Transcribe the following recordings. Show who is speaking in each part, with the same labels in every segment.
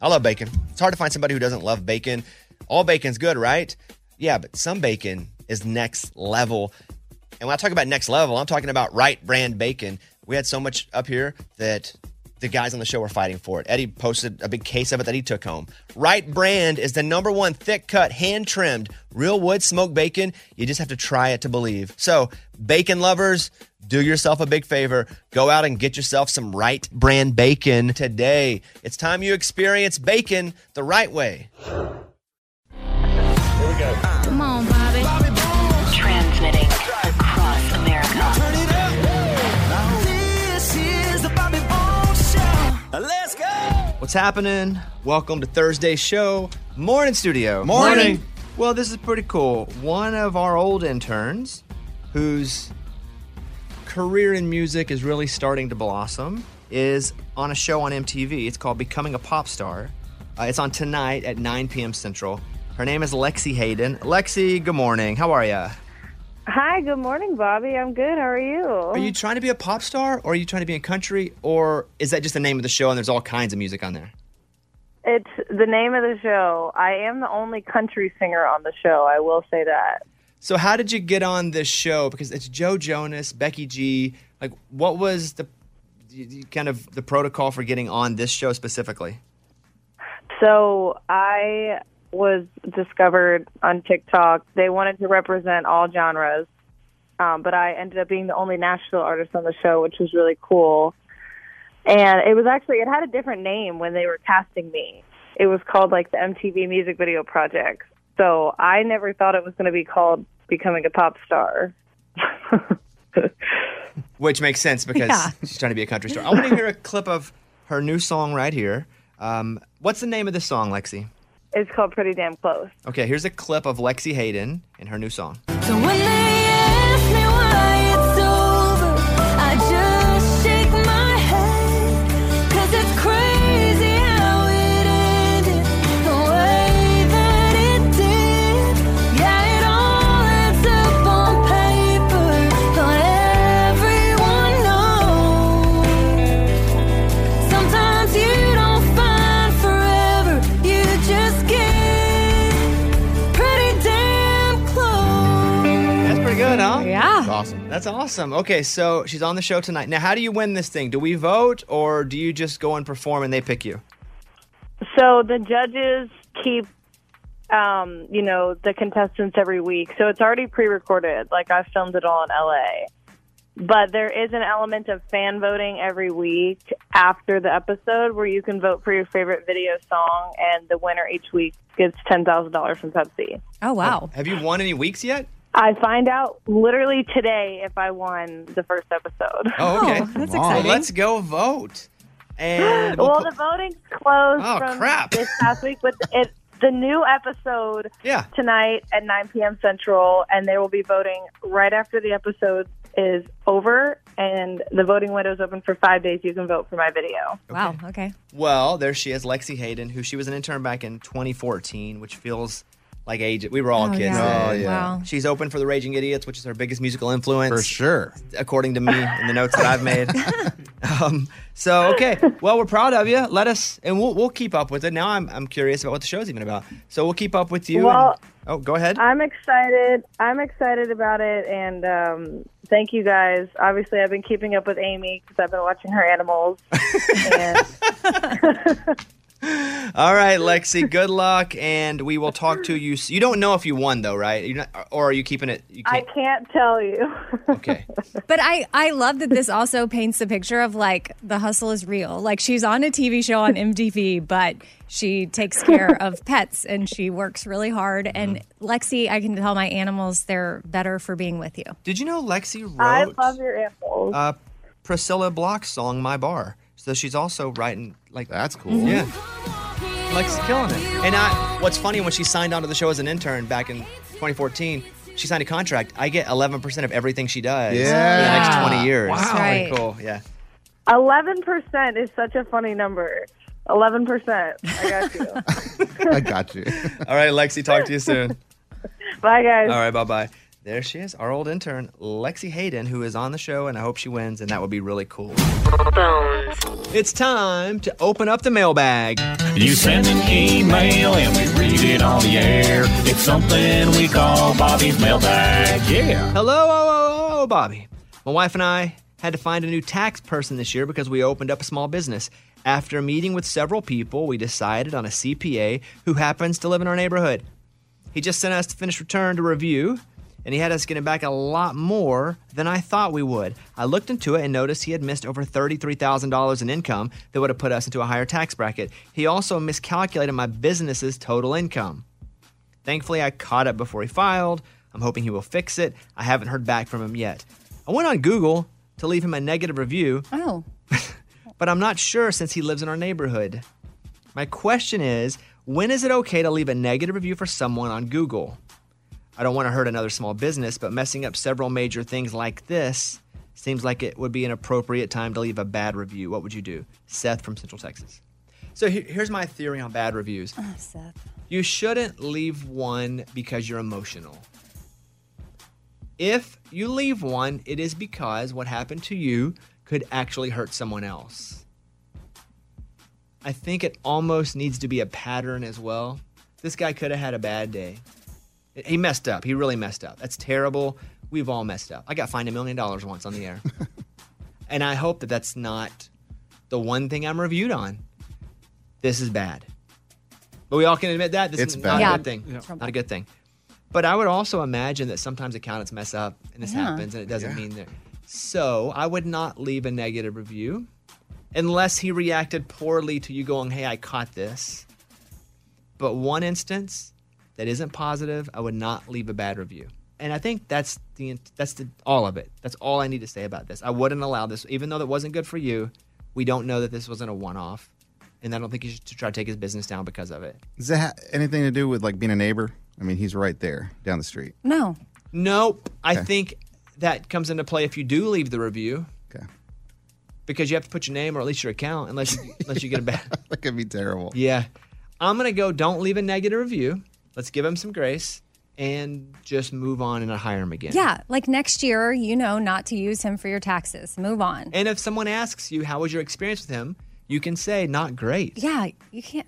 Speaker 1: I love bacon. It's hard to find somebody who doesn't love bacon. All bacon's good, right? Yeah, but some bacon is next level. And when I talk about next level, I'm talking about Wright Brand bacon. We had so much up here that the guys on the show were fighting for it. Eddie posted a big case of it that he took home. Wright Brand is the number one thick cut, hand trimmed, real wood smoked bacon. You just have to try it to believe. So, bacon lovers, do yourself a big favor. Go out and get yourself some Wright Brand bacon today. It's time you experience bacon the right way.
Speaker 2: Come on,
Speaker 1: What's happening? Welcome to Thursday's show. Morning, studio.
Speaker 3: Morning.
Speaker 1: Well, this is pretty cool. One of our old interns whose career in music is really starting to blossom is on a show on MTV. It's called Becoming a Pop Star. Uh, it's on tonight at 9 p.m. Central. Her name is Lexie Hayden. Lexie, good morning. How are you?
Speaker 4: Hi, good morning, Bobby. I'm good. How are you?
Speaker 1: Are you trying to be a pop star or are you trying to be in country or is that just the name of the show and there's all kinds of music on there?
Speaker 4: It's the name of the show. I am the only country singer on the show. I will say that.
Speaker 1: So how did you get on this show? Because it's Joe Jonas, Becky G. Like, what was the kind of the protocol for getting on this show specifically?
Speaker 4: So I was discovered on TikTok. They wanted to represent all genres, um, but I ended up being the only Nashville artist on the show, which was really cool. And it was actually it had a different name when they were casting me. It was called like the MTV Music Video Project. So I never thought it was going to be called Becoming a Pop Star.
Speaker 1: Which makes sense because
Speaker 5: Yeah.
Speaker 1: she's trying to be a country star. I want to hear a clip of her new song right here. Um, what's the name of the song, Lexie?
Speaker 4: It's called Pretty Damn Close.
Speaker 1: Okay, here's a clip of Lexie Hayden in her new song.
Speaker 2: So
Speaker 3: Awesome.
Speaker 1: That's awesome. Okay, so she's on the show tonight. Now, how do you win this thing? Do we vote or do you just go and perform and they pick you?
Speaker 4: So the judges keep, um, you know, the contestants every week. So it's already pre-recorded. Like I filmed it all in LA. But there is an element of fan voting every week after the episode where you can vote for your favorite video song, and the winner each week gets ten thousand dollars from Pepsi.
Speaker 5: Oh wow.
Speaker 1: Have you won any weeks yet?
Speaker 4: I find out literally today if I won the first episode.
Speaker 1: Oh, oh okay.
Speaker 5: Oh, that's
Speaker 1: Well,
Speaker 5: exciting.
Speaker 1: let's go vote. And we'll
Speaker 4: well, the voting's closed
Speaker 1: Oh,
Speaker 4: from
Speaker 1: crap.
Speaker 4: this past week, but it the new episode
Speaker 1: yeah.
Speaker 4: tonight at 9 p.m. Central, and they will be voting right after the episode is over, and the voting window is open for five days. You can vote for my video.
Speaker 3: Wow. Okay.
Speaker 1: Well, there she is, Lexie Hayden, who she was an intern back in 2014, which feels like age. We were all
Speaker 3: Oh,
Speaker 1: kids.
Speaker 3: yeah.
Speaker 5: Oh, yeah.
Speaker 3: Wow.
Speaker 1: She's open for the Raging Idiots, which is her biggest musical influence.
Speaker 5: For sure.
Speaker 1: according to me in the notes that I've made. um, so okay, well we're proud of you. Let us, and we'll we'll keep up with it. Now I'm I'm curious about what the show's even about. So we'll keep up with you.
Speaker 4: Well-
Speaker 1: and- oh, go ahead.
Speaker 4: I'm excited. I'm excited about it, and um, thank you guys. Obviously, I've been keeping up with Amy because I've been watching her animals. and
Speaker 1: All right, Lexie. Good luck, and we will talk to you. You don't know if you won though, right? You're not, or are you keeping it? You
Speaker 4: I
Speaker 1: can't.
Speaker 4: can't tell you.
Speaker 1: Okay.
Speaker 3: But I, I love that this also paints the picture of like the hustle is real. Like she's on a TV show on MTV, but she takes care of pets and she works really hard. And Lexie, I can tell my animals they're better for being with you.
Speaker 1: Did you know Lexie wrote
Speaker 4: I love your animals.
Speaker 1: uh, Priscilla Block's song "My Bar"? So she's also writing like
Speaker 5: That's cool.
Speaker 1: Yeah. Lexie's killing it. And I, what's funny when she signed on to the show as an intern back in 2014, she signed a contract. I get 11% of everything she does
Speaker 5: Yeah.
Speaker 1: for the next 20 years.
Speaker 5: Wow.
Speaker 3: Right.
Speaker 1: Pretty cool. Yeah.
Speaker 4: Eleven percent is such a funny number. Eleven percent. I got you.
Speaker 5: I got you.
Speaker 1: All right, Lexie, talk to you soon.
Speaker 4: Bye, guys.
Speaker 1: All right, bye bye. There she is, our old intern, Lexie Hayden, who is on the show, and I hope she wins, and that would be really cool. It's time to open up the mailbag.
Speaker 6: You send an email and we read it on the air. It's something we call Bobby's mailbag. Yeah.
Speaker 1: Hello, oh, oh, oh, oh Bobby. My wife and I had to find a new tax person this year because we opened up a small business. After meeting with several people, we decided on a CPA who happens to live in our neighborhood. He just sent us to finish return to review, and he had us getting back a lot more than I thought we would. I looked into it and noticed he had missed over $33,000 in income that would have put us into a higher tax bracket. He also miscalculated my business's total income. Thankfully, I caught up before he filed. I'm hoping he will fix it. I haven't heard back from him yet. I went on Google to leave him a negative review,
Speaker 3: Oh,
Speaker 1: but I'm not sure since he lives in our neighborhood. My question is when is it okay to leave a negative review for someone on Google? I don't want to hurt another small business, but messing up several major things like this seems like it would be an appropriate time to leave a bad review. What would you do? Seth from Central Texas. So he- here's my theory on bad reviews.
Speaker 3: oh Seth.
Speaker 1: You shouldn't leave one because you're emotional. If you leave one, it is because what happened to you could actually hurt someone else. I think it almost needs to be a pattern as well. This guy could have had a bad day. He messed up. He really messed up. That's terrible. We've all messed up. I got fined a million dollars once on the air. and I hope that that's not the one thing I'm reviewed on. This is bad. But we all can admit that. This
Speaker 5: It's
Speaker 1: is
Speaker 5: bad.
Speaker 1: not
Speaker 3: Yeah.
Speaker 1: a good thing. Not a good thing. But I would also imagine that sometimes accountants mess up and this
Speaker 3: Yeah.
Speaker 1: happens and it doesn't mean that. So I would not leave a negative review unless he reacted poorly to you going, hey, I caught this. But one instance that isn't positive, I would not leave a bad review. And I think that's the that's the all of it. That's all I need to say about this. I wouldn't allow this, even though that wasn't good for you. We don't know that this wasn't a one-off, and I don't think you should try to take his business down because of it.
Speaker 5: Does that have anything to do with like being a neighbor? I mean, he's right there down the street.
Speaker 3: No.
Speaker 1: Nope. I
Speaker 5: Okay.
Speaker 1: think that comes into play if you do leave the review
Speaker 5: Okay.
Speaker 1: because you have to put your name or at least your account, unless you, unless you get a bad.
Speaker 5: That could be terrible.
Speaker 1: Yeah. I'm going to go don't leave a negative review. Let's give him some grace and just move on and not hire him again.
Speaker 3: Yeah. Like next year, you know, not to use him for your taxes. Move on.
Speaker 1: And if someone asks you, how was your experience with him? You can say, not great.
Speaker 3: Yeah, you can't.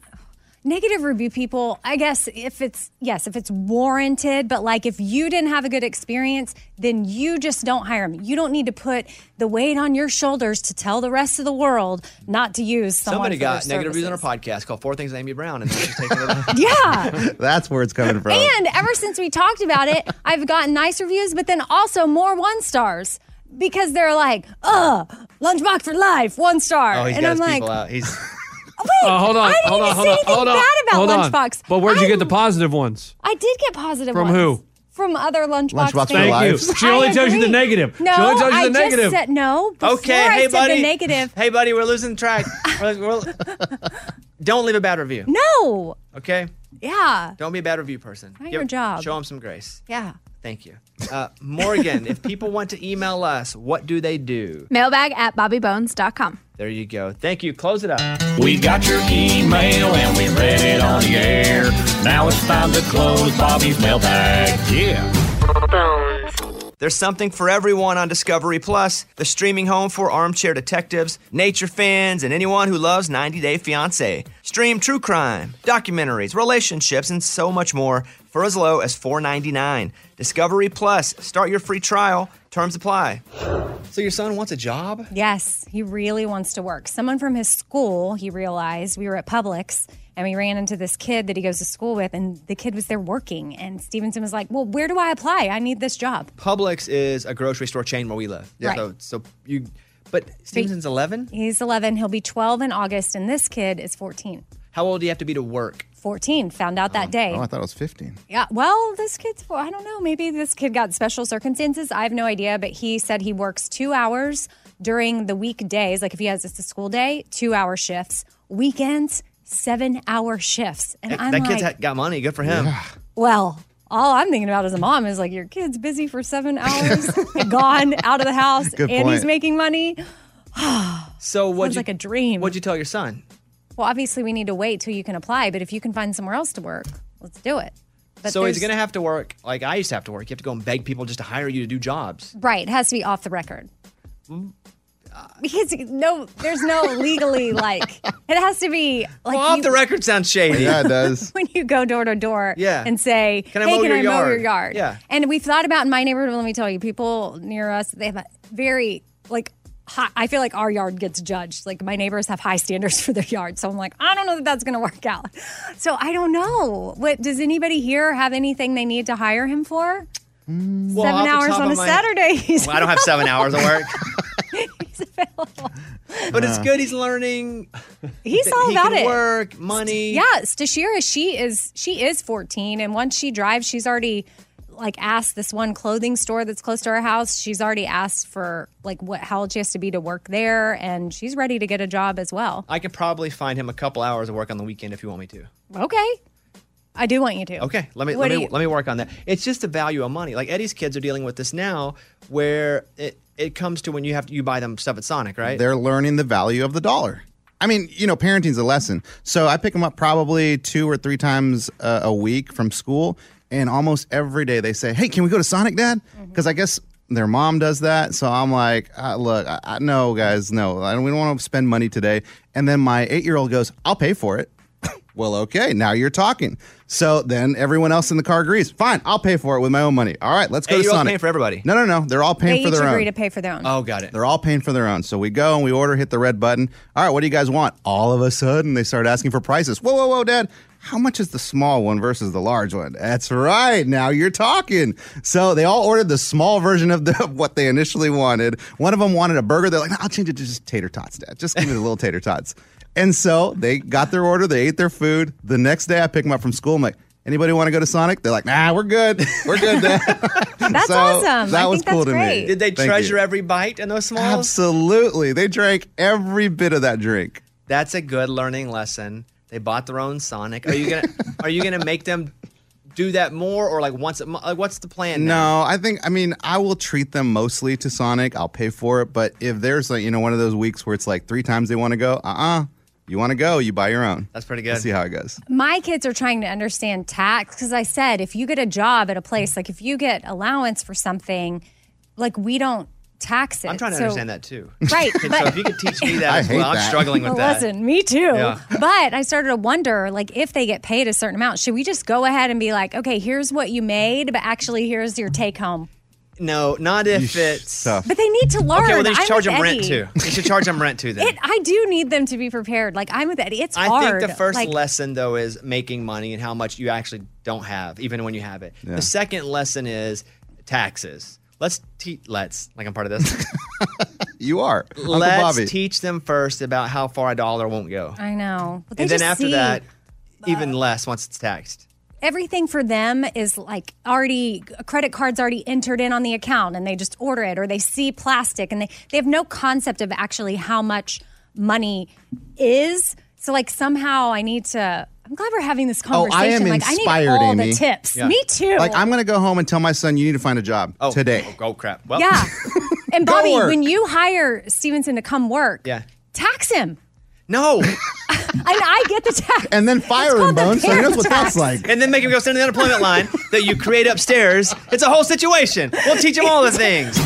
Speaker 3: Negative review people, I guess if it's, yes, if it's warranted, but like if you didn't have a good experience, then you just don't hire them. You don't need to put the weight on your shoulders to tell the rest of the world not to use someone.
Speaker 1: Somebody
Speaker 3: for
Speaker 1: got
Speaker 3: their
Speaker 1: negative reviews on our podcast called Four Things Amy Brown, and now she's taking it.
Speaker 3: Yeah.
Speaker 5: That's where it's coming from.
Speaker 3: and ever since we talked about it, I've gotten nice reviews, but then also more one stars because they're like, ugh, lunchbox for life, one star.
Speaker 1: Oh, he's
Speaker 3: and
Speaker 1: got
Speaker 3: I'm
Speaker 1: his
Speaker 3: like,
Speaker 1: people out. He's
Speaker 3: wait,
Speaker 7: Uh, hold on,
Speaker 3: I didn't
Speaker 7: hold on, hold
Speaker 3: say
Speaker 7: on,
Speaker 3: anything
Speaker 7: hold on.
Speaker 3: bad about
Speaker 7: hold on.
Speaker 3: lunchbox.
Speaker 7: But where'd you
Speaker 3: I-
Speaker 7: get the positive ones?
Speaker 3: I did get positive
Speaker 7: From
Speaker 3: ones.
Speaker 7: who?
Speaker 3: From other lunchbox.
Speaker 5: Lunchbox for
Speaker 3: fans.
Speaker 5: Thank you.
Speaker 7: She only
Speaker 3: I
Speaker 7: tells you the
Speaker 3: agree.
Speaker 7: negative. She
Speaker 3: No,
Speaker 7: only tells you
Speaker 3: I
Speaker 7: the negative.
Speaker 3: just said no. Before
Speaker 1: okay.
Speaker 3: I
Speaker 1: hey,
Speaker 3: said
Speaker 1: buddy.
Speaker 3: the negative.
Speaker 1: Hey, buddy, we're losing track. We're- we're- don't leave a bad review.
Speaker 3: No.
Speaker 1: Okay.
Speaker 3: Yeah.
Speaker 1: Don't be a bad review person.
Speaker 3: Not your job.
Speaker 1: Show them some grace.
Speaker 3: Yeah.
Speaker 1: Thank you. Uh, Morgan, if people want to email us, what do they do?
Speaker 7: Mailbag at bobbybones.com.
Speaker 1: There you go. Thank you. Close it up.
Speaker 6: We got your email and we read it on the air. Now it's time to close Bobby's mailbag. Yeah.
Speaker 1: There's something for everyone on Discovery Plus, the streaming home for armchair detectives, nature fans, and anyone who loves 90 Day Fiancé. Stream true crime, documentaries, relationships, and so much more for as low as $4.99. Discovery Plus. Start your free trial. Terms apply. So your son wants a job?
Speaker 3: Yes, he really wants to work. Someone from his school, he realized, we were at Publix and we ran into this kid that he goes to school with, and the kid was there working. And Stevenson was like, Well, where do I apply? I need this job.
Speaker 1: Publix is a grocery store chain where we live.
Speaker 3: Yeah. Right.
Speaker 1: So, so you, but Stevenson's 11?
Speaker 3: He's 11. He'll be 12 in August, and this kid is 14.
Speaker 1: How old do you have to be to work?
Speaker 3: 14. Found out that oh. day.
Speaker 5: Oh, I thought it was 15.
Speaker 3: Yeah, well, this kid's, I don't know, maybe this kid got special circumstances. I have no idea, but he said he works two hours during the weekdays. Like if he has just a school day, two hour shifts. Weekends, seven hour shifts. And I'm
Speaker 1: that
Speaker 3: like,
Speaker 1: kid's ha- got money. Good for him.
Speaker 3: well, all I'm thinking about as a mom is like, your kid's busy for seven hours, gone out of the house,
Speaker 1: Good
Speaker 3: and he's making money.
Speaker 1: So what?
Speaker 3: Like a dream.
Speaker 1: What'd you tell your son?
Speaker 3: Well, obviously, we need to wait till you can apply, but if you can find somewhere else to work, let's do it. But
Speaker 1: so he's going to have to work like I used to have to work. You have to go and beg people just to hire you to do jobs.
Speaker 3: Right, it has to be off the record. Mm. Because no, there's no legally like it has to be like
Speaker 1: well, off
Speaker 3: you-
Speaker 1: the record sounds shady.
Speaker 5: Yeah, it does.
Speaker 3: when you go door to door
Speaker 1: Yeah.
Speaker 3: and say,
Speaker 1: Can I
Speaker 3: "Hey,
Speaker 1: mow
Speaker 3: can
Speaker 1: your
Speaker 3: I mow your
Speaker 1: yard?"
Speaker 3: yard?"
Speaker 1: Yeah.
Speaker 3: And we've thought about in my neighborhood. Let me tell you, people near us they have a very like. High, I feel like our yard gets judged. Like my neighbors have high standards for their yard, so I'm like, I don't know that that's going to work out. So I don't know. What does anybody here have anything they need to hire him for? Mm.
Speaker 1: Well,
Speaker 3: Seven hours on a
Speaker 1: my-
Speaker 3: Saturday.
Speaker 1: Well, I don't have seven hours of work,
Speaker 3: he's available.
Speaker 1: but it's uh. good. He's learning.
Speaker 3: He's all
Speaker 1: he
Speaker 3: about
Speaker 1: can
Speaker 3: it.
Speaker 1: Work, money.
Speaker 3: Yeah, Stashira, she is she is 14, and once she drives, she's already like asked this one clothing store that's close to our house. She's already asked for like what how old she has to be to work there, and she's ready to get a job as well.
Speaker 1: I could probably find him a couple hours of work on the weekend if you want me to.
Speaker 3: Okay, I do want you to.
Speaker 1: Okay, let me
Speaker 3: What
Speaker 1: let me
Speaker 3: you-
Speaker 1: let me work on that. It's just the value of money. Like Eddie's kids are dealing with this now, where it it comes to when you have to you buy them stuff at Sonic, right?
Speaker 5: They're learning the value of the dollar. I mean, you know, parenting's a lesson. So I pick them up probably two or three times uh, a week from school, and almost every day they say, "Hey, can we go to Sonic, Dad?" Because I guess their mom does that. So I'm like, uh, "Look, I, I, no, guys, no, I don't, we don't want to spend money today." And then my eight-year-old goes, "I'll pay for it." well, okay, now you're talking. So then everyone else in the car agrees. Fine, I'll pay for it with my own money. All right, let's go to
Speaker 1: Eight-year-old's
Speaker 5: Sonic.
Speaker 1: paying for everybody.
Speaker 5: No, no, no. They're all paying
Speaker 3: They
Speaker 5: for
Speaker 3: each
Speaker 5: their
Speaker 3: agree
Speaker 5: own.
Speaker 3: to pay for their own.
Speaker 1: Oh, got it.
Speaker 5: They're all paying for their own. So we go and we order, hit the red button. All right, what do you guys want? All of a sudden, they start asking for prices. Whoa, whoa, whoa, Dad. How much is the small one versus the large one? That's right. Now you're talking. So they all ordered the small version of the of what they initially wanted. One of them wanted a burger. They're like, no, I'll change it to just tater tots, Dad. Just give me the little tater tots. And so they got their order. They ate their food. The next day, I pick them up from school. I'm like, anybody want to go to Sonic? They're like, nah, we're good. We're good, Dad.
Speaker 3: That's
Speaker 5: So,
Speaker 3: awesome.
Speaker 5: That
Speaker 3: I
Speaker 5: was
Speaker 3: think that's
Speaker 5: cool to
Speaker 3: great.
Speaker 5: me.
Speaker 1: Did they
Speaker 5: Thank
Speaker 1: treasure
Speaker 5: you.
Speaker 1: every bite in those smalls?
Speaker 5: Absolutely. They drank every bit of that drink.
Speaker 1: That's a good learning lesson. They bought their own Sonic. Are you gonna Are you gonna make them do that more, or like once? A month? like, what's the plan? now?
Speaker 5: No, I think I mean I will treat them mostly to Sonic. I'll pay for it, but if there's like you know one of those weeks where it's like three times they want to go, uh uh you want to go, you buy your own.
Speaker 1: That's pretty
Speaker 5: We'll
Speaker 1: good.
Speaker 5: see how it goes.
Speaker 3: my kids are trying to understand tax because I said if you get a job at a place, like if you get allowance for something, like we don't tax it.
Speaker 1: I'm trying to
Speaker 3: So-
Speaker 1: understand that too.
Speaker 3: Right,
Speaker 1: And
Speaker 3: but-
Speaker 1: so if you could teach me that
Speaker 5: I
Speaker 1: as well,
Speaker 5: hate
Speaker 1: I'm
Speaker 5: that.
Speaker 1: struggling with
Speaker 3: Well,
Speaker 1: that.
Speaker 3: listen, me too.
Speaker 1: Yeah.
Speaker 3: But I started to wonder, like, if they get paid a certain amount, should we just go ahead and be like, okay, here's what you made, but actually, here's your take home.
Speaker 1: No, not if it's.
Speaker 5: Tough.
Speaker 3: But they need to learn.
Speaker 1: Okay, well, they should
Speaker 3: I'm
Speaker 1: charge
Speaker 3: with
Speaker 1: them rent
Speaker 3: Eddie.
Speaker 1: too. They should charge them rent too. Then
Speaker 3: It, I do need them to be prepared. Like I'm with Eddie. It's
Speaker 1: I
Speaker 3: hard.
Speaker 1: think the first
Speaker 3: like,
Speaker 1: lesson though is making money and how much you actually don't have, even when you have it.
Speaker 5: Yeah.
Speaker 1: The second lesson is taxes. Let's teach. Let's like I'm part of this.
Speaker 5: You are Uncle
Speaker 1: Let's
Speaker 5: Bobby.
Speaker 1: teach them first about how far a dollar won't go,
Speaker 3: I know. But they
Speaker 1: and then after
Speaker 3: see
Speaker 1: that, even less once it's taxed.
Speaker 3: Everything for them is like already credit card's already entered in on the account, and they just order it, or they see plastic, and they they have no concept of actually how much money is. So like somehow I need to I'm glad we're having this conversation.
Speaker 5: Oh,
Speaker 3: conversation.
Speaker 5: I am
Speaker 3: like, I
Speaker 5: inspired,
Speaker 3: need all
Speaker 5: Amy.
Speaker 3: the tips.
Speaker 1: Yeah.
Speaker 3: Me too.
Speaker 5: Like I'm gonna go home and tell my son you need to find a job
Speaker 1: Oh,
Speaker 5: today.
Speaker 1: Oh, oh, crap. Well,
Speaker 3: yeah. And Bobby, when you hire Stevenson to come work,
Speaker 1: Yeah.
Speaker 3: tax him.
Speaker 1: No.
Speaker 3: And I get the tax.
Speaker 5: And then fire him,
Speaker 3: called
Speaker 5: Bones, so he knows what
Speaker 3: parent
Speaker 5: that's like.
Speaker 1: and then make him go stand in the unemployment line that you create upstairs. It's a whole situation. We'll teach him all the things.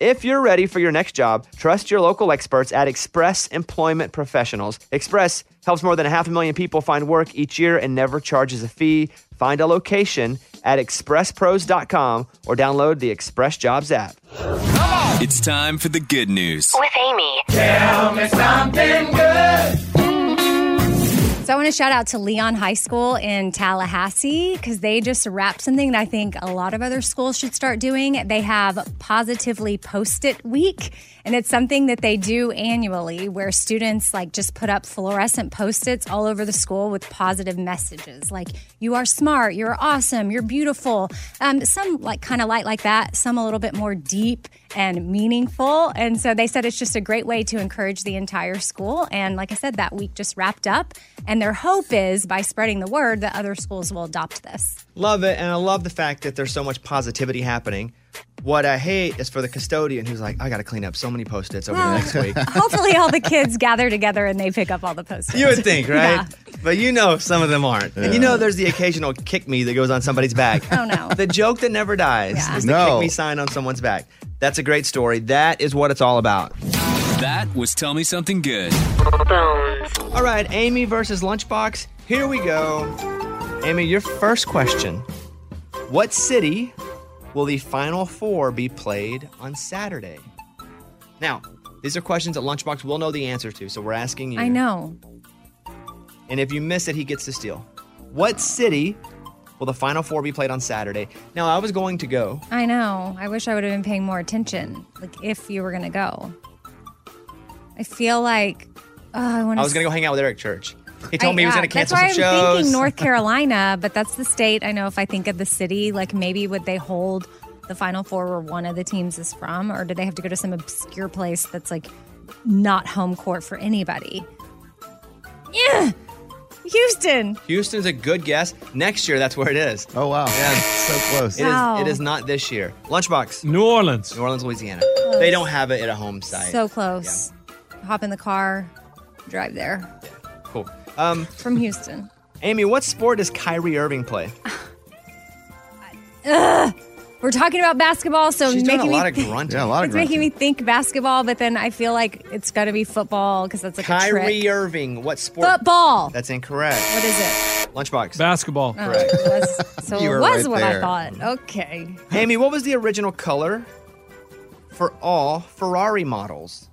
Speaker 1: If you're ready for your next job, trust your local experts at Express Employment Professionals. Express helps more than a half a million people find work each year and never charges a fee. Find a location at expresspros.com or download the Express Jobs app.
Speaker 8: It's time for the good news.
Speaker 9: With Amy.
Speaker 3: So I want to shout out to Leon High School in Tallahassee because they just wrapped something that I think a lot of other schools should start doing. They have Positively Post It Week, and it's something that they do annually where students like just put up fluorescent post-its all over the school with positive messages like you are smart, you're awesome, you're beautiful. Um, some like kind of light like that, some a little bit more deep and meaningful. And so they said it's just a great way to encourage the entire school. And like I said, that week just wrapped up. And their hope is by spreading the word that other schools will adopt this.
Speaker 1: Love it, and I love the fact that there's so much positivity happening. What I hate is for the custodian who's like, I got to clean up so many post-its over the next week.
Speaker 3: Hopefully, all the kids gather together and they pick up all the post-its.
Speaker 1: You would think, right?
Speaker 3: Yeah.
Speaker 1: But you know some of them aren't. And you know there's the occasional kick me that goes on somebody's back.
Speaker 3: Oh, no.
Speaker 1: The joke that never dies
Speaker 3: Yeah.
Speaker 1: is the
Speaker 5: No.
Speaker 1: kick me sign on someone's back. That's a great story. That is what it's all about.
Speaker 8: That was Tell Me Something Good.
Speaker 9: Bones.
Speaker 1: All right, Amy versus Lunchbox. Here we go. Amy, your first question. What city will the Final Four be played on Saturday? Now, these are questions that Lunchbox will know the answer to, so we're asking you.
Speaker 3: I know.
Speaker 1: And if you miss it, he gets to steal. What city will the Final Four be played on Saturday? Now, I was going to go.
Speaker 3: I know. I wish I would have been paying more attention, like if you were going to go. I feel like, oh, I.
Speaker 1: I was going to go hang out with Eric Church. He told me he was going to cancel
Speaker 3: That's
Speaker 1: some
Speaker 3: why I'm
Speaker 1: shows.
Speaker 3: thinking North Carolina, but that's the state. I know if I think of the city, like maybe would they hold the Final Four where one of the teams is from, or do they have to go to some obscure place that's like not home court for anybody? Yeah, Houston.
Speaker 1: Houston's a good guess. Next year, that's where it is.
Speaker 5: Oh wow, yeah, so close.
Speaker 1: It is.
Speaker 3: Wow.
Speaker 1: It is not this year. Lunchbox,
Speaker 6: New Orleans.
Speaker 1: New Orleans, Louisiana. They don't have it at a home site.
Speaker 3: So close. Hop in the car, drive there
Speaker 1: cool. Um,
Speaker 3: from Houston.
Speaker 1: Amy, what sport does Kyrie Irving play?
Speaker 3: We're talking about basketball, so
Speaker 1: She's doing
Speaker 3: making
Speaker 1: a lot
Speaker 3: me
Speaker 1: of
Speaker 3: think-
Speaker 1: grunting.
Speaker 5: Yeah, a lot of
Speaker 3: It's making me think basketball, but then I feel like it's got to be football because that's like a
Speaker 1: Kyrie
Speaker 3: trick.
Speaker 1: Irving. What sport?
Speaker 3: Football.
Speaker 1: That's incorrect.
Speaker 3: What is it?
Speaker 1: Lunchbox.
Speaker 6: Basketball.
Speaker 3: Oh, it was- so
Speaker 5: You
Speaker 3: it
Speaker 5: were
Speaker 3: was
Speaker 5: right
Speaker 3: what I thought. Okay.
Speaker 1: Amy, what was the original color for all Ferrari models?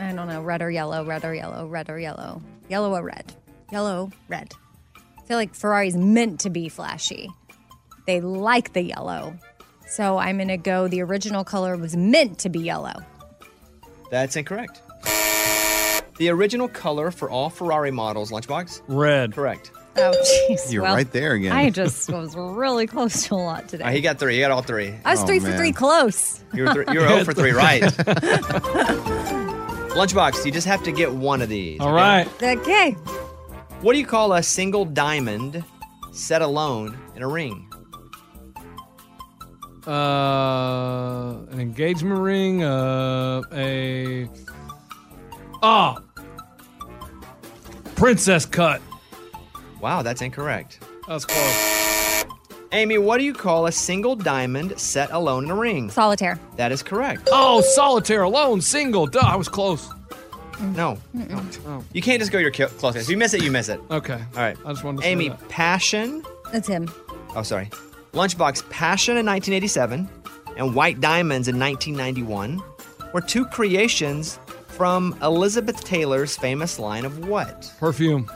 Speaker 3: I don't know. Red or yellow, red or yellow, red or yellow, yellow or red, yellow, red. I feel like Ferrari's meant to be flashy. They like the yellow. So I'm going to go the original color was meant to be yellow.
Speaker 1: That's incorrect. The original color for all Ferrari models, Lunchbox?
Speaker 6: Red.
Speaker 1: Correct.
Speaker 3: Oh, jeez.
Speaker 5: You're
Speaker 3: Well,
Speaker 5: right there again.
Speaker 3: I just was really close to a lot today.
Speaker 1: All right, he got three. He got all three.
Speaker 3: I was
Speaker 5: Oh,
Speaker 3: three for three close.
Speaker 1: You were, th- you were 0 for 3 right. Lunchbox, you just have to get one of these.
Speaker 6: All
Speaker 1: okay?
Speaker 6: right.
Speaker 3: Okay.
Speaker 1: What do you call a single diamond set alone in a ring?
Speaker 6: Uh, an engagement ring. Uh, a. Oh. Princess cut.
Speaker 1: Wow, that's incorrect.
Speaker 6: That was close.
Speaker 1: Amy, what do you call a single diamond set alone in a ring?
Speaker 3: Solitaire.
Speaker 1: That is correct.
Speaker 6: Oh, solitaire, alone, single. Duh, I was close. Mm.
Speaker 1: No. no. Oh. You can't just go your ki- closest. If you miss it, you miss it.
Speaker 6: Okay.
Speaker 1: All right.
Speaker 6: I just wanted to say
Speaker 1: Amy,
Speaker 6: that.
Speaker 1: Passion.
Speaker 3: That's him.
Speaker 1: Oh, sorry. Lunchbox Passion in 1987 and White Diamonds in 1991 were two creations from Elizabeth Taylor's famous line of what?
Speaker 6: Perfume.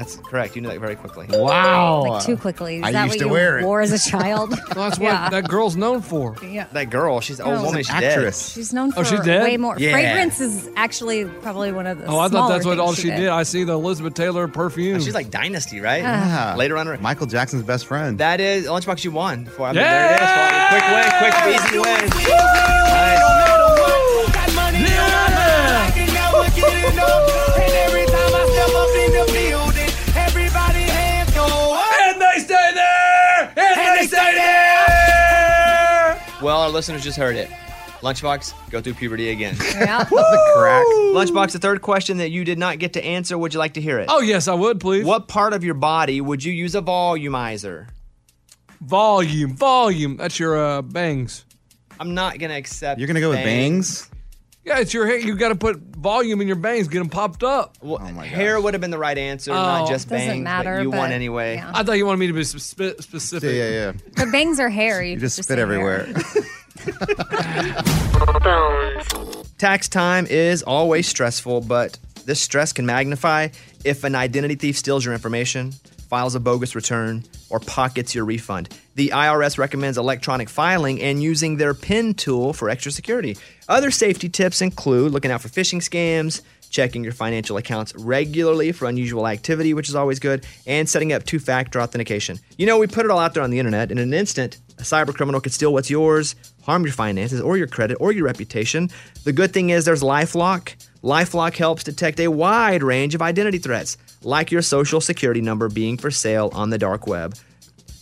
Speaker 1: That's correct. You knew that very quickly.
Speaker 6: Wow.
Speaker 3: Like too quickly. Is
Speaker 5: I
Speaker 3: that
Speaker 5: used
Speaker 3: what
Speaker 5: to
Speaker 3: you
Speaker 5: wear it.
Speaker 3: wore as a child?
Speaker 6: That's what
Speaker 3: Yeah.
Speaker 6: that girl's known for.
Speaker 3: yeah.
Speaker 1: That girl, she's an old
Speaker 3: Oh.
Speaker 1: woman.
Speaker 5: She's
Speaker 1: She's
Speaker 5: an
Speaker 1: dead.
Speaker 5: actress.
Speaker 3: She's known oh, for
Speaker 6: Oh, she's dead?
Speaker 3: way more.
Speaker 1: Yeah.
Speaker 3: Fragrance is actually probably one of the
Speaker 6: Oh, I thought
Speaker 3: smaller
Speaker 6: that's what all
Speaker 3: things
Speaker 6: she did. I see the Elizabeth Taylor perfume.
Speaker 1: She's like Dynasty, right?
Speaker 5: Yeah.
Speaker 1: Later on. in-
Speaker 5: Michael Jackson's best friend.
Speaker 1: That is Lunchbox. You won. Before I mean,
Speaker 6: Yeah!
Speaker 1: there it is. Quick win, quick easy win. Nice. Our listeners just heard it. Lunchbox, go through puberty again.
Speaker 3: Yeah.
Speaker 5: The crack.
Speaker 1: Lunchbox, the third question that you did not get to answer. Would you like to hear it?
Speaker 10: Oh yes, I would please.
Speaker 1: What part of your body would you use a volumizer?
Speaker 10: Volume, volume. That's your uh, bangs.
Speaker 1: I'm not gonna accept.
Speaker 5: You're gonna go with bangs?
Speaker 10: Yeah, it's your hair. You got to put volume in your bangs, get them popped up.
Speaker 1: Well, hair would have been the right answer, not
Speaker 10: Oh.
Speaker 1: just
Speaker 3: Doesn't
Speaker 1: bangs.
Speaker 3: matter,
Speaker 1: but you won anyway.
Speaker 3: yeah.
Speaker 10: I thought you wanted me to be spe- specific.
Speaker 5: Yeah, yeah, yeah.
Speaker 3: But bangs are hairy.
Speaker 5: You just spit
Speaker 3: say hair.
Speaker 5: everywhere.
Speaker 1: Tax time is always stressful, but this stress can magnify if an identity thief steals your information, files a bogus return, or pockets your refund. The IRS recommends electronic filing and using their PIN tool for extra security. Other safety tips include looking out for phishing scams, checking your financial accounts regularly for unusual activity, which is always good, and setting up two factor authentication. You know, we put it all out there on the internet. In an instant, a cyber criminal could steal what's yours, harm your finances or your credit or your reputation. The good thing is there's Lifelock. Lifelock helps detect a wide range of identity threats, like your social security number being for sale on the dark web.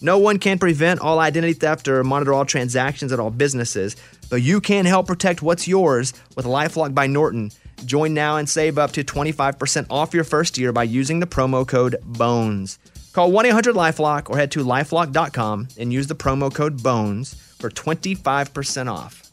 Speaker 1: No one can prevent all identity theft or monitor all transactions at all businesses, but you can help protect what's yours with Lifelock by Norton. Join now and save up to 25% off your first year by using the promo code BONES. Call 1 800 Lifelock or head to lifelock.com and use the promo code BONES for 25% off.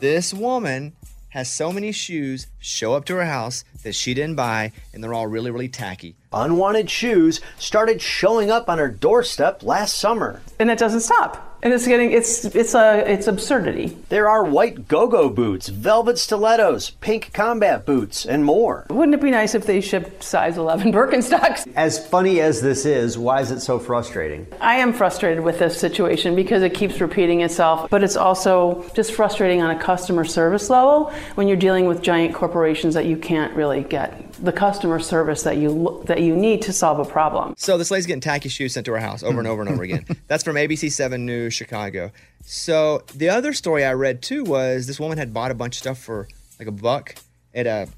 Speaker 1: This woman has so many shoes show up to her house that she didn't buy, and they're all really, really tacky.
Speaker 11: Unwanted shoes started showing up on her doorstep last summer.
Speaker 12: and it doesn't stop. And it's getting it's it's a it's absurdity.
Speaker 11: There are white go-go boots, velvet stilettos, pink combat boots, and more.
Speaker 12: Wouldn't it be nice if they shipped size 11 Birkenstocks?
Speaker 11: As funny as this is, why is it so frustrating?
Speaker 12: I am frustrated with this situation because it keeps repeating itself, but it's also just frustrating on a customer service level when you're dealing with giant corporations that you can't really get the customer service that you that you need to solve a problem.
Speaker 1: So this lady's getting tacky shoes sent to her house over and over and over again. That's from ABC 7 News Chicago. So the other story I read too was this woman had bought a bunch of stuff for like a buck at a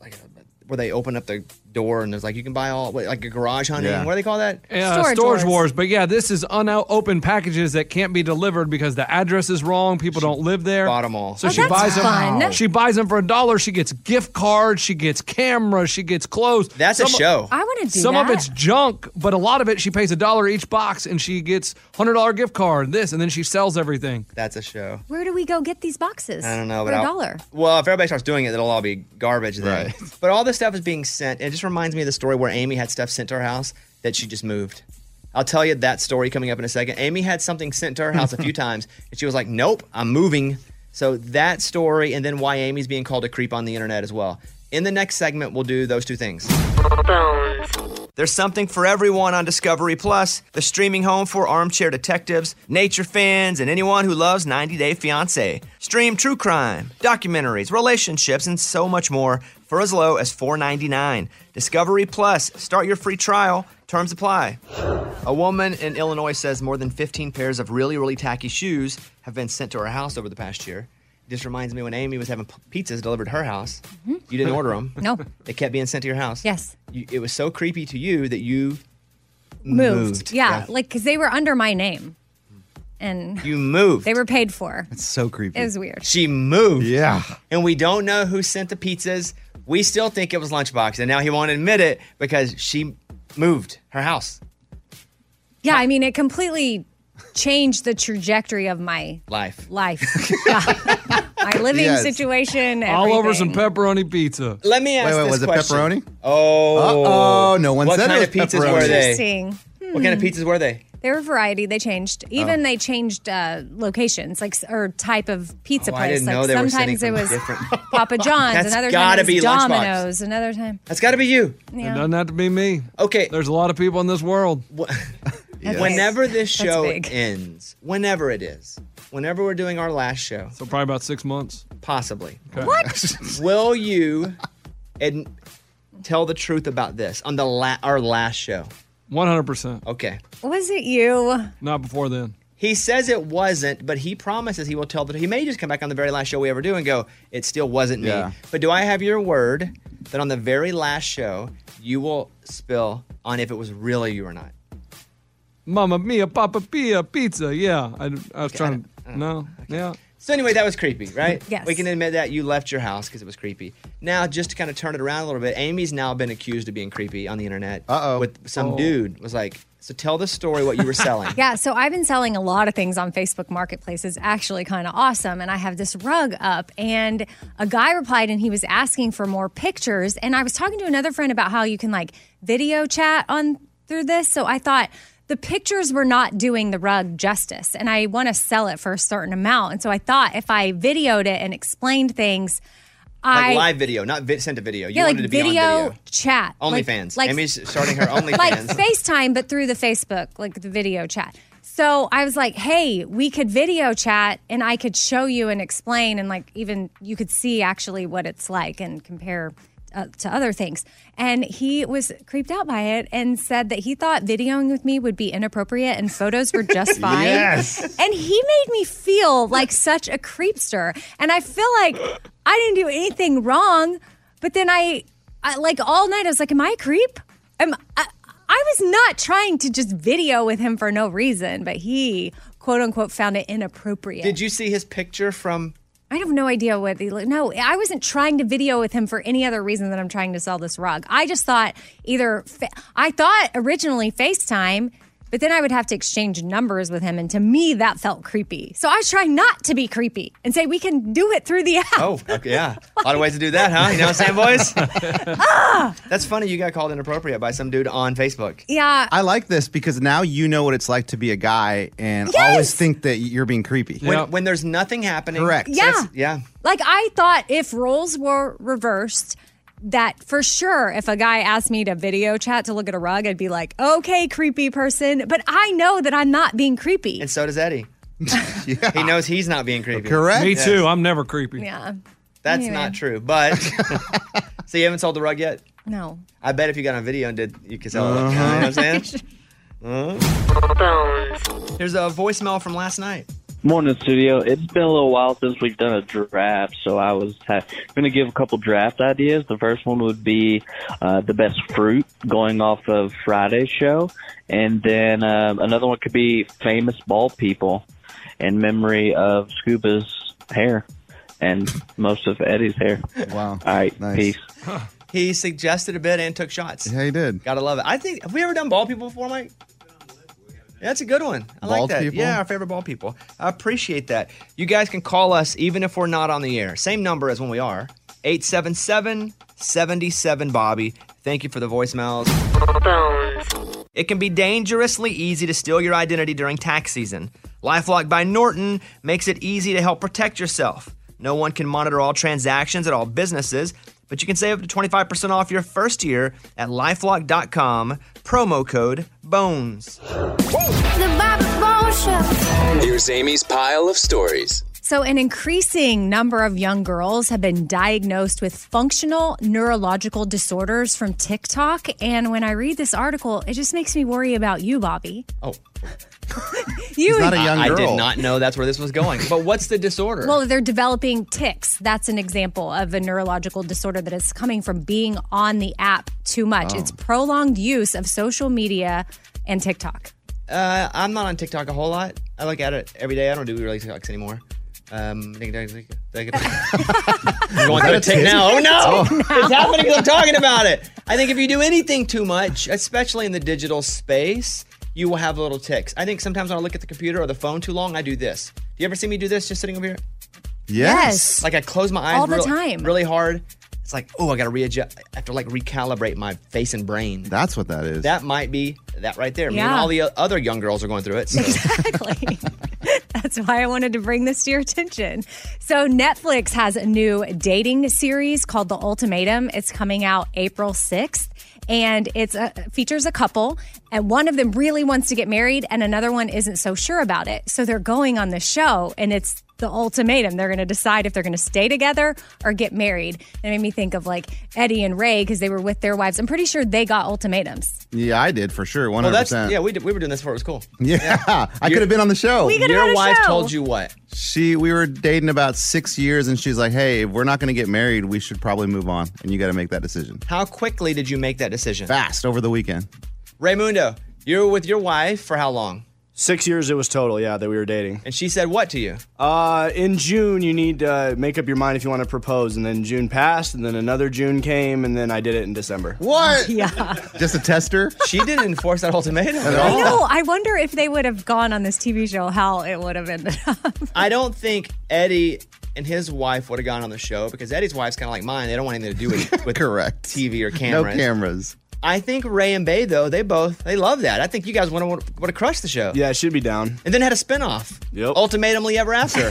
Speaker 1: like a, where they open up the door and there's like you can buy all like a garage hunting.
Speaker 10: Yeah.
Speaker 1: What do they call that?
Speaker 10: Yeah, storage, wars. But yeah, this is unopened packages that can't be delivered because the address is wrong. People don't live there.
Speaker 1: Bought them all.
Speaker 10: So
Speaker 3: Oh,
Speaker 10: she
Speaker 3: that's
Speaker 10: buys them.
Speaker 3: fun.
Speaker 10: She buys them for a dollar. She gets gift cards. She gets cameras. She gets clothes.
Speaker 1: That's a
Speaker 10: Some-
Speaker 1: show.
Speaker 3: I want to do
Speaker 10: Some
Speaker 3: that.
Speaker 10: of it's junk, but a lot of it she pays a dollar each box and she gets hundred dollar gift card. This and then she sells everything.
Speaker 1: That's a show.
Speaker 3: Where do we go get these boxes?
Speaker 1: I don't know,
Speaker 3: For
Speaker 1: but
Speaker 3: a
Speaker 1: I'll-
Speaker 3: dollar.
Speaker 1: Well, if everybody starts doing it, it'll all be garbage then. But all this stuff is being sent. and just reminds me of the story where Amy had stuff sent to her house that she just moved. I'll tell you that story coming up in a second. Amy had something sent to her house a few times, and she was like, "Nope, I'm moving." So that story, and then why Amy's being called a creep on the internet as well. In the next segment, we'll do those two things. There's something for everyone on Discovery Plus, the streaming home for armchair detectives, nature fans, and anyone who loves 90 Day Fiancé. Stream true crime, documentaries, relationships, and so much more for as low as $4.99. Discovery Plus. Start your free trial. Terms apply. A woman in Illinois says more than 15 pairs of really, really tacky shoes have been sent to her house over the past year. This reminds me when Amy was having p- pizzas delivered to her house. Mm-hmm. You didn't order them.
Speaker 3: No.
Speaker 1: They kept being sent to your house.
Speaker 3: Yes.
Speaker 1: You, it was so creepy to you that you
Speaker 3: Moved.
Speaker 1: moved.
Speaker 3: Yeah, like because they were under my name, and
Speaker 1: You moved.
Speaker 3: they were paid for.
Speaker 5: It's so creepy.
Speaker 3: It was weird.
Speaker 1: She moved.
Speaker 5: Yeah.
Speaker 1: And we don't know who sent the pizzas. We still think it was Lunchbox, and now he won't admit it because she moved her house.
Speaker 3: Yeah, I mean, it completely changed the trajectory of my
Speaker 1: Life.
Speaker 3: life, Yeah. my living
Speaker 10: Yes.
Speaker 3: situation.
Speaker 10: All over some pepperoni pizza.
Speaker 1: Let me ask
Speaker 5: Wait, wait,
Speaker 1: this
Speaker 5: was it pepperoni?
Speaker 1: Oh.
Speaker 5: Uh-oh, no one
Speaker 1: what
Speaker 5: said it
Speaker 1: kind
Speaker 5: was
Speaker 1: of pizzas
Speaker 5: pepperoni.
Speaker 1: were they?
Speaker 3: Interesting.
Speaker 1: What kind of hmm. pizzas were they?
Speaker 3: They were variety. They changed. Even
Speaker 1: Oh.
Speaker 3: they changed uh, locations, like or type of pizza
Speaker 1: Oh, I
Speaker 3: place.
Speaker 1: didn't
Speaker 3: like
Speaker 1: know they
Speaker 3: sometimes
Speaker 1: sending
Speaker 3: it was
Speaker 1: different-
Speaker 3: Papa John's.
Speaker 1: That's
Speaker 3: another
Speaker 1: gotta
Speaker 3: time it was
Speaker 1: be Lunchbox.
Speaker 3: Domino's. Another time.
Speaker 1: That's got to be you.
Speaker 10: It
Speaker 3: Yeah.
Speaker 10: doesn't have to be me.
Speaker 1: Okay.
Speaker 10: There's a lot of people in this world.
Speaker 3: That's
Speaker 1: Whenever this show ends, whenever it is, whenever we're doing our last show,
Speaker 10: So probably about six months.
Speaker 1: possibly,
Speaker 10: Okay.
Speaker 3: What?
Speaker 1: will you and tell the truth about this on the la- our last show?
Speaker 10: One hundred percent.
Speaker 1: Okay.
Speaker 3: Was it you?
Speaker 10: Not before then.
Speaker 1: He says it wasn't, but he promises he will tell the. He may just come back on the very last show we ever do and go, "It still wasn't
Speaker 5: Yeah.
Speaker 1: me." But do I have your word that on the very last show you will spill on if it was really you or not?
Speaker 10: Mama mia, Papa Pia, pizza. Yeah, I, I was trying to No. Yeah.
Speaker 1: So anyway, that was creepy, right?
Speaker 3: Yes.
Speaker 1: We can admit that you left your house because it was creepy. Now, just to kind of turn it around a little bit, Amy's now been accused of being creepy on the internet. Uh oh. With some
Speaker 3: Oh.
Speaker 1: dude was like, "So tell the story what you were selling."
Speaker 3: Yeah, so I've been selling a lot of things on Facebook Marketplace. It's actually kind of awesome. And I have this rug up, and a guy replied and he was asking for more pictures. And I was talking to another friend about how you can like video chat on through this. So I thought the pictures were not doing the rug justice, and I want to sell it for a certain amount. And so I thought if I videoed it and explained things,
Speaker 1: like
Speaker 3: I
Speaker 1: live video, not vi- sent a video. You
Speaker 3: yeah,
Speaker 1: wanted
Speaker 3: like
Speaker 1: to be
Speaker 3: video,
Speaker 1: on video.
Speaker 3: chat, like-
Speaker 1: OnlyFans.
Speaker 3: like-
Speaker 1: Amy's starting her OnlyFans.
Speaker 3: like FaceTime, but through the Facebook, like the video chat. So I was like, hey, we could video chat and I could show you and explain, and like even you could see actually what it's like and compare uh, to other things. And he was creeped out by it and said that he thought videoing with me would be inappropriate and photos were just fine.
Speaker 2: Yes.
Speaker 3: And he made me feel like such a creepster. And I feel like I didn't do anything wrong, but then I, I like all night I was like, am I a creep? Am I, I was not trying to just video with him for no reason, but he quote unquote found it inappropriate.
Speaker 1: Did you see his picture from?
Speaker 3: I have no idea what he looked. No, I wasn't trying to video with him for any other reason than I'm trying to sell this rug. I just thought either I thought originally FaceTime, but then I would have to exchange numbers with him, and to me that felt creepy. So I was trying not to be creepy and say we can do it through the app.
Speaker 1: Oh, okay, yeah. A lot of ways to do that, huh? You know what I'm saying, boys?
Speaker 3: Ah!
Speaker 1: That's funny. You got called inappropriate by some dude on Facebook.
Speaker 3: Yeah.
Speaker 5: I like this because now you know what it's like to be a guy and
Speaker 3: Yes!
Speaker 5: always think that you're being creepy.
Speaker 1: When, when there's nothing happening.
Speaker 5: Correct.
Speaker 3: Yeah.
Speaker 1: That's- yeah.
Speaker 3: Like I thought if roles were reversed, that for sure if a guy asked me to video chat to look at a rug, I'd be like, okay, creepy person. But I know that I'm not being creepy.
Speaker 1: And so does Eddie. He knows he's not being creepy. Correct.
Speaker 10: Me
Speaker 1: Yes.
Speaker 10: too. I'm never creepy.
Speaker 3: Yeah.
Speaker 1: That's
Speaker 3: Anyway.
Speaker 1: not true. But so you haven't sold the rug yet?
Speaker 3: No.
Speaker 1: I bet if you got on video and did, you could sell it. You know
Speaker 5: Uh-huh.
Speaker 1: what I'm saying? Uh-huh. Here's a voicemail from last night.
Speaker 13: Morning, studio. It's been a little while since we've done a draft, so I was ha- going to give a couple draft ideas. The first one would be uh, the best fruit, going off of Friday's show, and then um, another one could be famous bald people, in memory of Scuba's hair and most of Eddie's hair.
Speaker 5: Wow.
Speaker 13: All right, peace.
Speaker 1: He suggested a bit and took shots.
Speaker 5: Yeah, he did.
Speaker 1: Gotta love it. I think have we ever done bald people before, Mike? That's a good one. I like that.
Speaker 5: people?
Speaker 1: Yeah, our favorite bald people. I appreciate that. You guys can call us even if we're not on the air. Same number as when we are. 877 77 Bobby. Thank you for the voicemails. It can be dangerously easy to steal your identity during tax season. Lifelock by Norton makes it easy to help protect yourself. No one can monitor all transactions at all businesses, but you can save up to 25% off your first year at lifelock.com, promo code BONES.
Speaker 2: The Bobby Bones Show.
Speaker 8: Here's Amy's pile of stories.
Speaker 3: So, an increasing number of young girls have been diagnosed with functional neurological disorders from TikTok. And when I read this article, it just makes me worry about you, Bobby.
Speaker 1: Oh.
Speaker 3: You not a young
Speaker 1: I, I did not know that's where this was going. But what's the disorder?
Speaker 3: Well, they're developing tics. That's an example of a neurological disorder that is coming from being on the app too much.
Speaker 1: Oh.
Speaker 3: It's prolonged use of social media and TikTok.
Speaker 1: Uh, I'm not on TikTok a whole lot. I look at it every day. I don't do really TikToks anymore. Um, I'm going through a tick now. Oh no, it's happening 'cause I'm talking about it. I think if you do anything too much, especially in the digital space, you will have little ticks. I think sometimes when I look at the computer or the phone too long, I do this. Do you ever see me do this just sitting over here?
Speaker 3: Yes.
Speaker 1: Like I close my eyes
Speaker 3: All the
Speaker 1: real-
Speaker 3: time.
Speaker 1: really hard. It's like, oh, I got to readjust. I have to like recalibrate my face and brain.
Speaker 5: That's what that is.
Speaker 1: That might be that right there. Me and
Speaker 3: Yeah.
Speaker 1: all the other young girls are going through it. So.
Speaker 3: Exactly. That's why I wanted to bring this to your attention. So, Netflix has a new dating series called The Ultimatum. It's coming out April 6th. And it's a, features a couple, and one of them really wants to get married, and another one isn't so sure about it. So they're going on the show, and it's the ultimatum. They're going to decide if they're going to stay together or get married. And it made me think of like Eddie and Ray because they were with their wives. I'm pretty sure they got ultimatums.
Speaker 5: Yeah, I did for sure. 100%.
Speaker 1: Well, that's yeah. We did, we were doing this before it was cool.
Speaker 5: Yeah, I could have been on the show.
Speaker 3: We
Speaker 1: Your
Speaker 3: had a
Speaker 1: wife
Speaker 3: show.
Speaker 1: told you what?
Speaker 5: She, we were dating about six years, and she's like, "Hey, if we're not going to get married, we should probably move on, and you got to make that decision
Speaker 1: How quickly did you make that decision?
Speaker 5: fast over the weekend."
Speaker 1: Raymundo, you were with your wife for how long?
Speaker 14: Six years it was total, yeah, that we were dating.
Speaker 1: And she said what to you?
Speaker 14: Uh, in June, you need to make up your mind if you want to propose. And then June passed, and then another June came, and then I did it in December.
Speaker 5: What?
Speaker 3: Yeah.
Speaker 5: Just a tester?
Speaker 1: She didn't enforce that ultimatum at
Speaker 3: I
Speaker 1: all.
Speaker 3: know. I wonder if they would have gone on this TV show, how it would have ended up.
Speaker 1: I don't think Eddie and his wife would have gone on the show because Eddie's wife's kind of like mine. They don't want anything to do with, with
Speaker 5: Correct.
Speaker 1: TV or cameras.
Speaker 5: No
Speaker 1: cameras.
Speaker 5: Cameras.
Speaker 1: I think Ray and Bay though they both they love that. I think you guys would have would have crushed the show.
Speaker 14: Yeah, it should be down.
Speaker 1: And then had a spinoff.
Speaker 14: Yep.
Speaker 1: Ultimatumly ever after.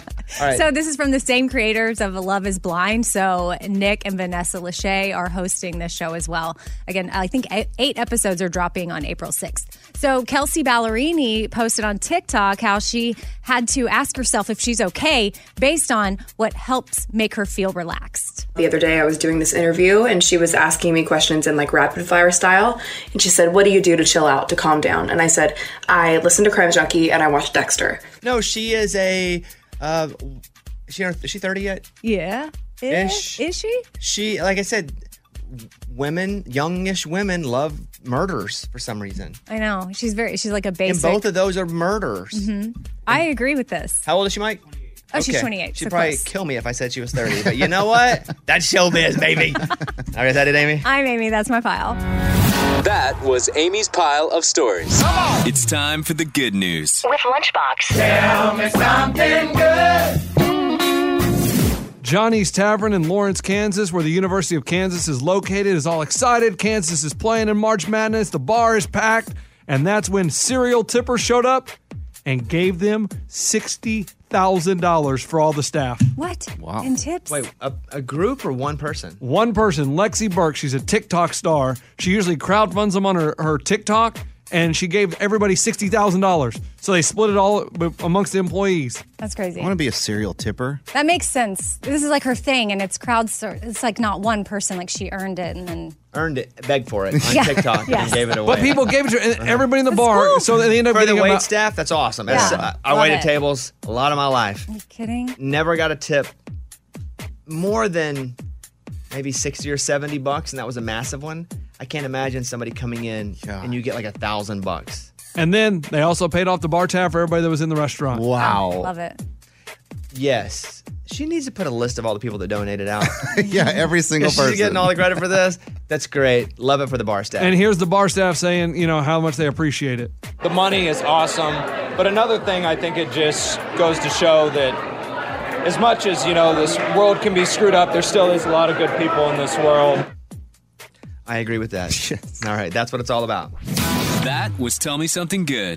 Speaker 1: All right.
Speaker 3: So this is from the same creators of Love Is Blind. So Nick and Vanessa Lachey are hosting this show as well. Again, I think eight eight episodes are dropping on April 6th. So Kelsea Ballerini posted on TikTok how she had to ask herself if she's okay based on what helps make her feel relaxed.
Speaker 15: The other day, I was doing this interview and she was asking me questions in like rapid fire style. And she said, What do you do to chill out, to calm down? And I said, I listen to Crime Junkie and I watch Dexter.
Speaker 1: no, she is a. Uh, she is she thirty yet?
Speaker 3: Yeah.
Speaker 1: Ish.
Speaker 3: Is she?
Speaker 1: She like I said, women, youngish women love murders for some reason.
Speaker 3: I know. She's very, she's like a
Speaker 1: And
Speaker 3: basic.
Speaker 1: both of those are murders.
Speaker 3: Mhm. I agree with this.
Speaker 1: How old is she, Mike?
Speaker 3: Oh, she's 28,
Speaker 1: She'd
Speaker 3: so
Speaker 1: probably
Speaker 3: close.
Speaker 1: kill me if I said she was 30. But you know what? That's showbiz, baby. All right, is that it, Amy?
Speaker 3: I'm Amy. That's my file.
Speaker 8: That was Amy's pile of stories.
Speaker 16: It's time for the good news.
Speaker 2: With Lunchbox.
Speaker 16: Tell me something good.
Speaker 10: Johnny's Tavern in Lawrence, Kansas, where the University of Kansas is located, is all excited. Kansas is playing in March Madness. The bar is packed. And that's when Serial Tipper showed up and gave them $60,000 for all the staff.
Speaker 3: What?
Speaker 1: Wow.
Speaker 3: And tips?
Speaker 1: Wait, a, a group or one person?
Speaker 10: One person, Lexi Burke, she's a TikTok star. She usually crowdfunds them on her, her TikTok, and she gave everybody $60,000. So they split it all amongst the employees.
Speaker 3: That's crazy.
Speaker 5: I want to be a serial tipper.
Speaker 3: That makes sense. This is like her thing, and it's crowd. It's like not one person. Like she earned it, and then
Speaker 1: Earned it, begged for it on
Speaker 3: Yeah.
Speaker 1: TikTok
Speaker 3: Yes.
Speaker 1: and gave it away.
Speaker 10: But people gave it to everybody in the bar. So they end up
Speaker 1: for the
Speaker 10: getting
Speaker 1: wait
Speaker 10: about-
Speaker 1: staff. That's awesome. That's,
Speaker 3: Yeah.
Speaker 1: uh, I
Speaker 3: Love
Speaker 1: waited
Speaker 3: it.
Speaker 1: tables a lot of my life.
Speaker 3: you kidding?
Speaker 1: Never got a tip more than maybe sixty or seventy bucks, and that was a massive one. I can't imagine somebody coming in and you get like a thousand bucks.
Speaker 10: And then they also paid off the bar tab for everybody that was in the restaurant.
Speaker 1: Wow.
Speaker 3: Love it.
Speaker 1: Yes. She needs to put a list of all the people that donated out.
Speaker 5: yeah, every single person.
Speaker 1: She's
Speaker 5: person.
Speaker 1: getting all the credit for this. That's great. Love it for the bar staff.
Speaker 10: And here's the bar staff saying, you know, how much they appreciate it.
Speaker 17: The money is awesome, but another thing I think it just goes to show that as much as, you know, this world can be screwed up, there still is a lot of good people in this world.
Speaker 1: I agree with that. all right, that's what it's all about.
Speaker 16: That was Tell Me Something Good.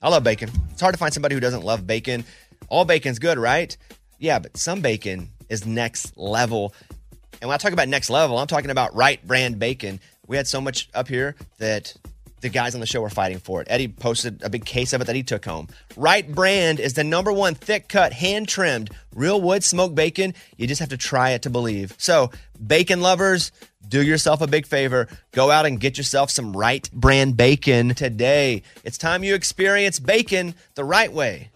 Speaker 1: I love bacon. It's hard to find somebody who doesn't love bacon. All bacon's good, right? Yeah, but some bacon is next level. And when I talk about next level, I'm talking about Wright Brand bacon. We had so much up here that the guys on the show were fighting for it. Eddie posted a big case of it that he took home. Wright Brand is the number one thick cut, hand trimmed, real wood smoked bacon. You just have to try it to believe. So, bacon lovers, do yourself a big favor. Go out and get yourself some Wright Brand bacon today. It's time you experience bacon the right way.